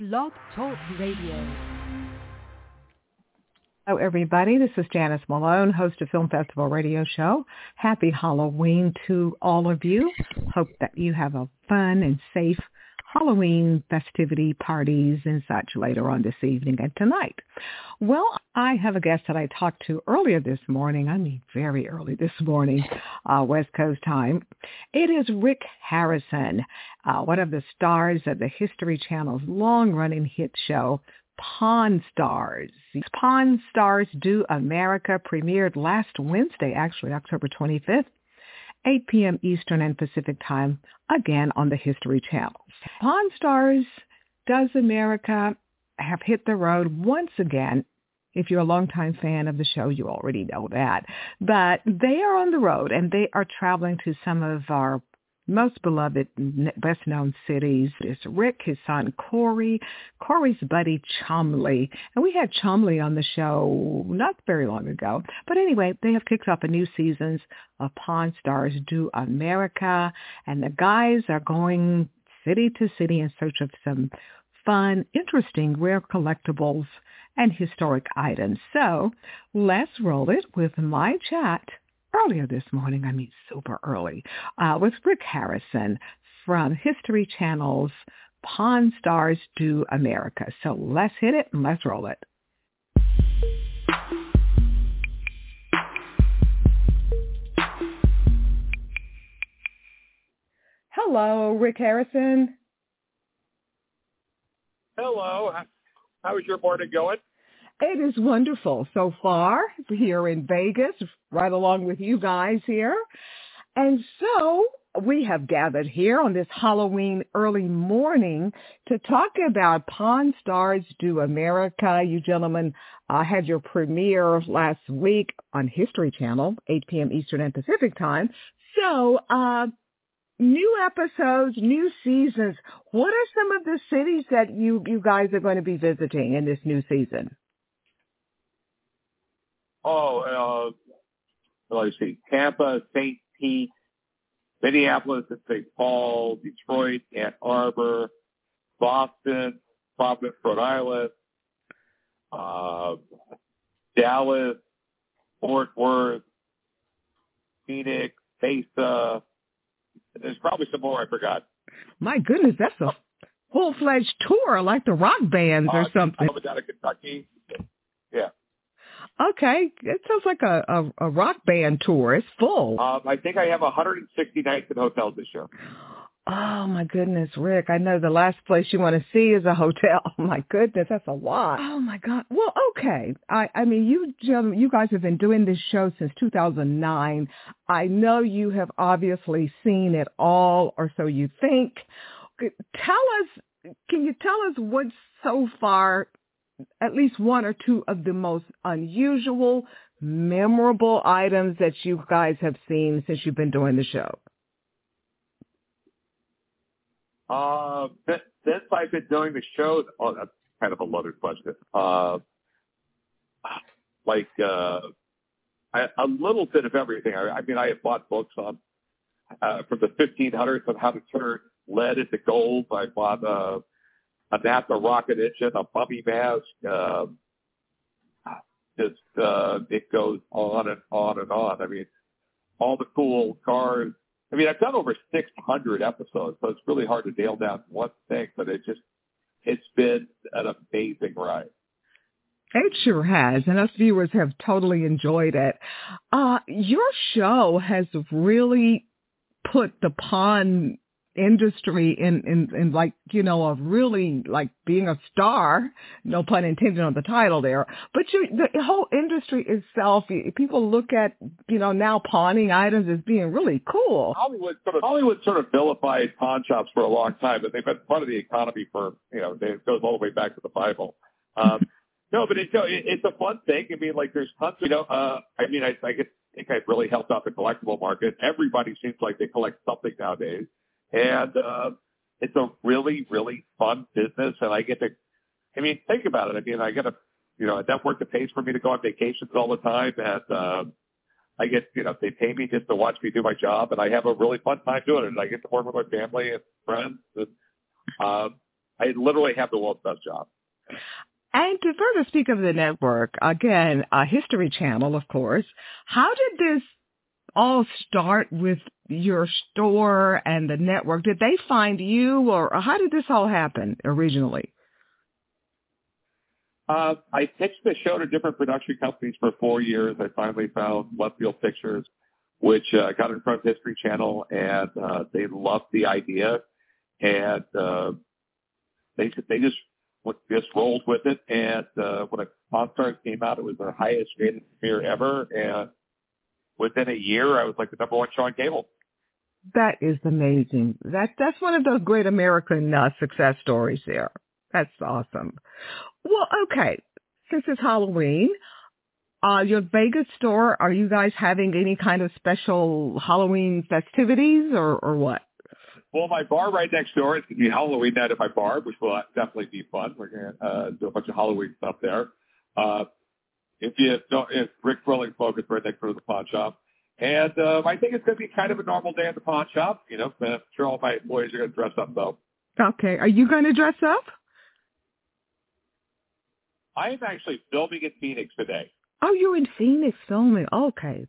Blog Talk Radio. Hello, everybody. This is Janice Malone, host of Film Festival Radio Show. Happy Halloween to all of you. Hope that you have a fun and safe Halloween festivity parties and such later on this evening and tonight. Well, I have a guest that I talked to earlier this morning. I mean, very early this morning, uh, West Coast time. It is Rick Harrison, uh, one of the stars of the History Channel's long-running hit show, Pawn Stars. Pawn Stars Do America premiered last Wednesday, actually October 25th 8 p.m. Eastern and Pacific Time, again on the History Channel. Pawn Stars Does America have hit the road once again. If you're a longtime fan of the show, you already know that. But they are on the road and they are traveling to some of our most beloved, best known cities is Rick, his son Corey, Corey's buddy Chumlee. And we had Chumlee on the show not very long ago. But anyway, they have kicked off a new seasons of Pawn Stars Do America. And the guys are going city to city in search of some fun, interesting, rare collectibles and historic items. So let's roll it with my chat earlier this morning, I mean super early, uh, with Rick Harrison from History Channel's Pawn Stars Do America. So let's hit it and let's roll it. Hello, Rick Harrison. Hello. How is your morning going? It is wonderful so far here in Vegas, right along with you guys here. And so we have gathered here on this Halloween early morning to talk about Pawn Stars Do America. You gentlemen uh, had your premiere last week on History Channel, 8 p.m. Eastern and Pacific time. So, uh, new episodes, new seasons. What are some of the cities that you, you guys are going to be visiting in this new season? Oh, uh, let's see, Tampa, St. Pete, Minneapolis and St. Paul, Detroit, Ann Arbor, Boston, Providence, Rhode Island, uh, Dallas, Fort Worth, Phoenix, Mesa. There's probably some more I forgot. My goodness, that's a full-fledged tour like the rock bands or uh, something. Down in Kentucky. Yeah. Okay, it sounds like a, a, a rock band tour. It's full. Um, I think I have 160 nights in hotels this year. Oh my goodness, Rick! I know the last place you want to see is a hotel. Oh my goodness, that's a lot. Oh my God. Well, okay. I I mean, you you guys have been doing this show since 2009. I know you have obviously seen it all, or so you think. Tell us. Can you tell us what's so far at least one or two of the most unusual, memorable items that you guys have seen since you've been doing the show? Uh, since I've been doing the show, oh, that's kind of a loaded question. Uh, like uh, I, a little bit of everything. I, I mean, I have bought books on uh, from the 1500s on how to turn lead into gold. I bought uh, a NASA rocket engine, a mummy mask. Uh, just uh, it goes on and on and on. I mean, all the cool cars. I mean, I've done over 600 episodes, so it's really hard to nail down one thing. But it just it's been an amazing ride. It sure has, and us viewers have totally enjoyed it. Uh, your show has really put the pawn industry in, in, in like, you know, of really like being a star, no pun intended on the title there, but you, the whole industry itself, people look at, you know, now pawning items as being really cool. Hollywood sort of, Hollywood sort of vilified pawn shops for a long time, but they've been part of the economy for, you know, it goes all the way back to the Bible. Um, no, but it's, it's a fun thing. I mean, like there's tons of, you know, uh, I mean, I, I think I've really helped out the collectible market. Everybody seems like they collect something nowadays. And uh, it's a really, really fun business. And I get to, I mean, think about it. I mean, I get a, you know, a network that pays for me to go on vacations all the time. And uh, I get, you know, they pay me just to watch me do my job. And I have a really fun time doing it. And I get to work with my family and friends. And, um, I literally have the world's best job. And to further speak of the network, again, a History Channel, of course. How did this all start with your store and the network? Did they find you, or, how did this all happen originally? Uh, I pitched the show to different production companies for four years. I finally found Left Field Pictures, which uh, got in front of History Channel, and uh, they loved the idea, and uh, they they just just rolled with it. And uh, when Pawn Stars came out, it was their highest rated premiere ever, and within a year, I was like the number one show on cable. That is amazing. That that's one of those great American uh, success stories. There, that's awesome. Well, okay. Since it's Halloween, uh, your Vegas store, are you guys having any kind of special Halloween festivities or, or what? Well, my bar right next door it's going to be Halloween night at my bar, which will definitely be fun. We're going to uh, do a bunch of Halloween stuff there. Uh, if you don't, if Rick Thrilling focus right next door to the pawn shop. And uh, I think it's going to be kind of a normal day at the pawn shop. You know, I'm sure all my employees are going to dress up though. Okay. Are you going to dress up? I am actually filming in Phoenix today. Oh, you're in Phoenix filming. Okay.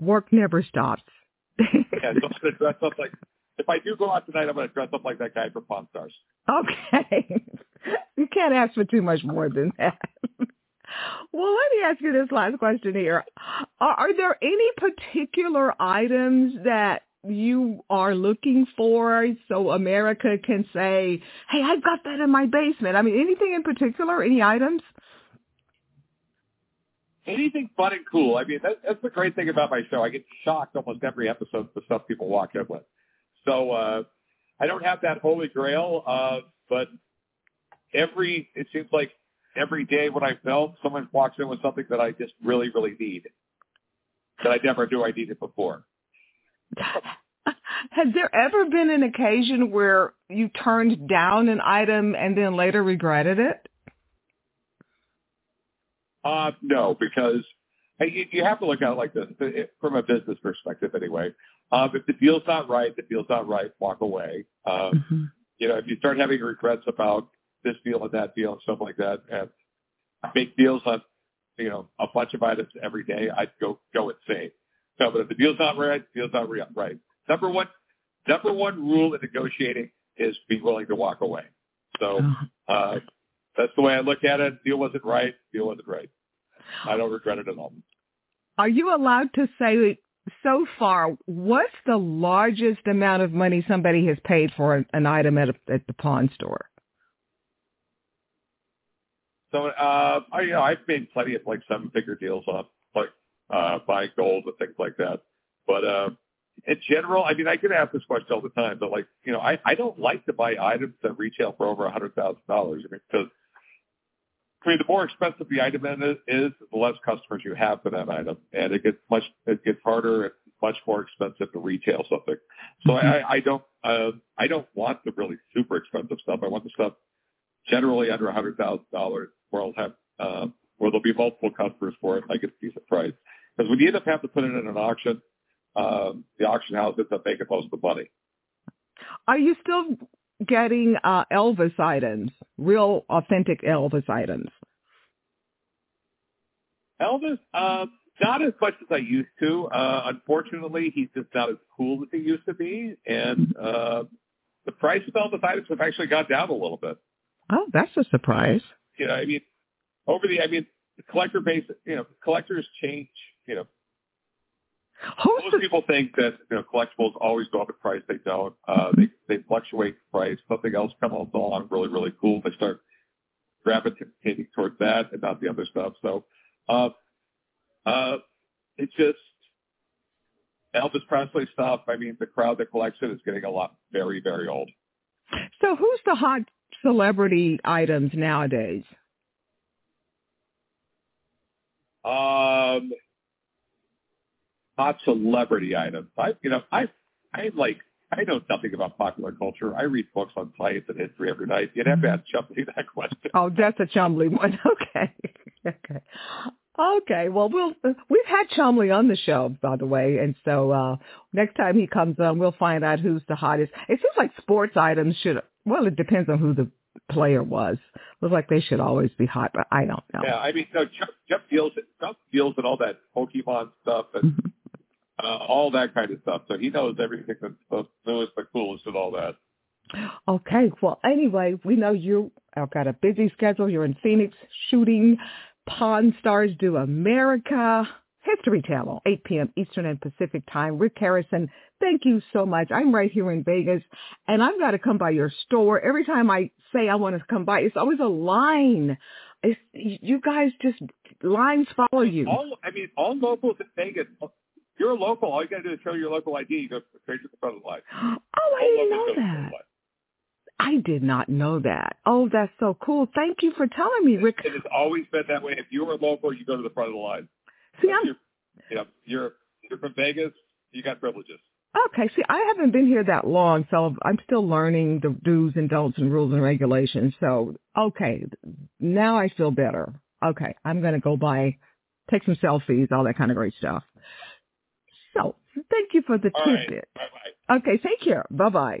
Work never stops. yeah, so I'm going to dress up like, if I do go out tonight, I'm going to dress up like that guy from Pawn Stars. Okay. you can't ask for too much more than that. Well, let me ask you this last question here. Are, are there any particular items that you are looking for so America can say, hey, I've got that in my basement? I mean, anything in particular? Any items? Anything fun and cool. I mean, that, that's the great thing about my show. I get shocked almost every episode with the stuff people walk in with. So uh, I don't have that holy grail, uh, but every it seems like every day when I film, someone walks in with something that I just really, really need that I never knew I needed before. Has there ever been an occasion where you turned down an item and then later regretted it? Uh, no, because you, you have to look at it like this from a business perspective, anyway. Um, if the deal's not right, the deal's not right. Walk away. Um, mm-hmm. You know, if you start having regrets about this deal and that deal and stuff like that, and make deals on, you know, a bunch of items every day, I'd go go insane. No, but if the deal's not right, the deal's not right. Number one, number one rule in negotiating is be willing to walk away. So uh-huh. uh, that's the way I look at it. Deal wasn't right. Deal wasn't right. I don't regret it at all. Are you allowed to say so far what's the largest amount of money somebody has paid for an item at, a, at the pawn store? So, uh, I, you know, I've made plenty of like seven figure deals on like uh, buying gold and things like that. But uh, in general, I mean, I get asked this question all the time, but like, you know, I, I don't like to buy items that retail for over a hundred thousand dollars. I mean, because I mean, the more expensive the item is, the less customers you have for that item, and it gets much it gets harder and much more expensive to retail something. So mm-hmm. I, I don't uh, I don't want the really super expensive stuff. I want the stuff generally under a hundred thousand dollars, where I'll have uh, where there'll be multiple customers for it. And I get a decent price because when you end up having to put it in an auction, um, the auction house ends up making most of the money. Are you still getting uh, Elvis items, real authentic Elvis items? Elvis, uh, not as much as I used to. Uh, unfortunately, he's just not as cool as he used to be, and uh, the price of Elvis items have actually gone down a little bit. Oh, that's a surprise. You know, I mean, over the, I mean, the collector base, you know, collectors change. You know, Who's Most the... people think that you know collectibles always go up in price. They don't. Uh, they they fluctuate in price. Something else comes along really really cool. They start gravitating towards that and not the other stuff. So, uh, uh, it's just Elvis Presley stuff. I mean, the crowd that collects it is getting a lot very very old. So, who's the hot celebrity items nowadays? Um, hot celebrity items. I, you know, I, I like, I know nothing about popular culture. I read books on science and history every night. You'd have to ask Chumlee that question. Oh, that's a Chumlee one. Okay. okay. Okay. Well, we'll we've had Chumlee on the show, by the way, and so uh next time he comes on, we'll find out who's the hottest. It seems like sports items should Well, it depends on who the player was. Looks like they should always be hot, but I don't know. Yeah, I mean, no, Chuck, Jeff deals Jeff deals in all that Pokemon stuff and Mhm. uh, all that kind of stuff. So he knows everything that's the newest, the coolest, and all that. Okay. Well, anyway, we know you have got a busy schedule. You're in Phoenix shooting Pawn Stars Do America. History Channel, 8 p.m. Eastern and Pacific time. Rick Harrison, thank you so much. I'm right here in Vegas, and I've got to come by your store. Every time I say I want to come by, it's always a line. It's, you guys just, lines follow you. All I mean, all locals in Vegas. You're a local. All you got to do is show your local ID. You go straight to the front of the line. Oh, All I didn't know go to the front that. of the line. I did not know that. Oh, that's so cool. Thank you for telling me, Rick. It has always been that way. If you're a local, you go to the front of the line. See, I'm you're, you know, you're you're from Vegas. You got privileges. Okay, see, I haven't been here that long, so I'm still learning the do's and don'ts and rules and regulations. So, okay, now I feel better. Okay, I'm going to go by, take some selfies, all that kind of great stuff. So, thank you for the All right. tidbit. Bye bye. Okay, take care. Bye-bye.